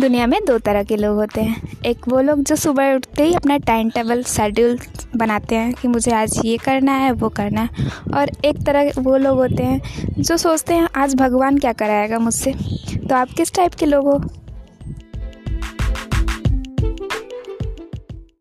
दुनिया में दो तरह के लोग होते हैं। एक वो लोग जो सुबह उठते ही अपना टाइम टेबल शेड्यूल बनाते हैं कि मुझे आज ये करना है, वो करना है। और एक तरह वो लोग होते हैं जो सोचते हैं, आज भगवान क्या कराएगा मुझसे? तो आप किस टाइप के लोग हो?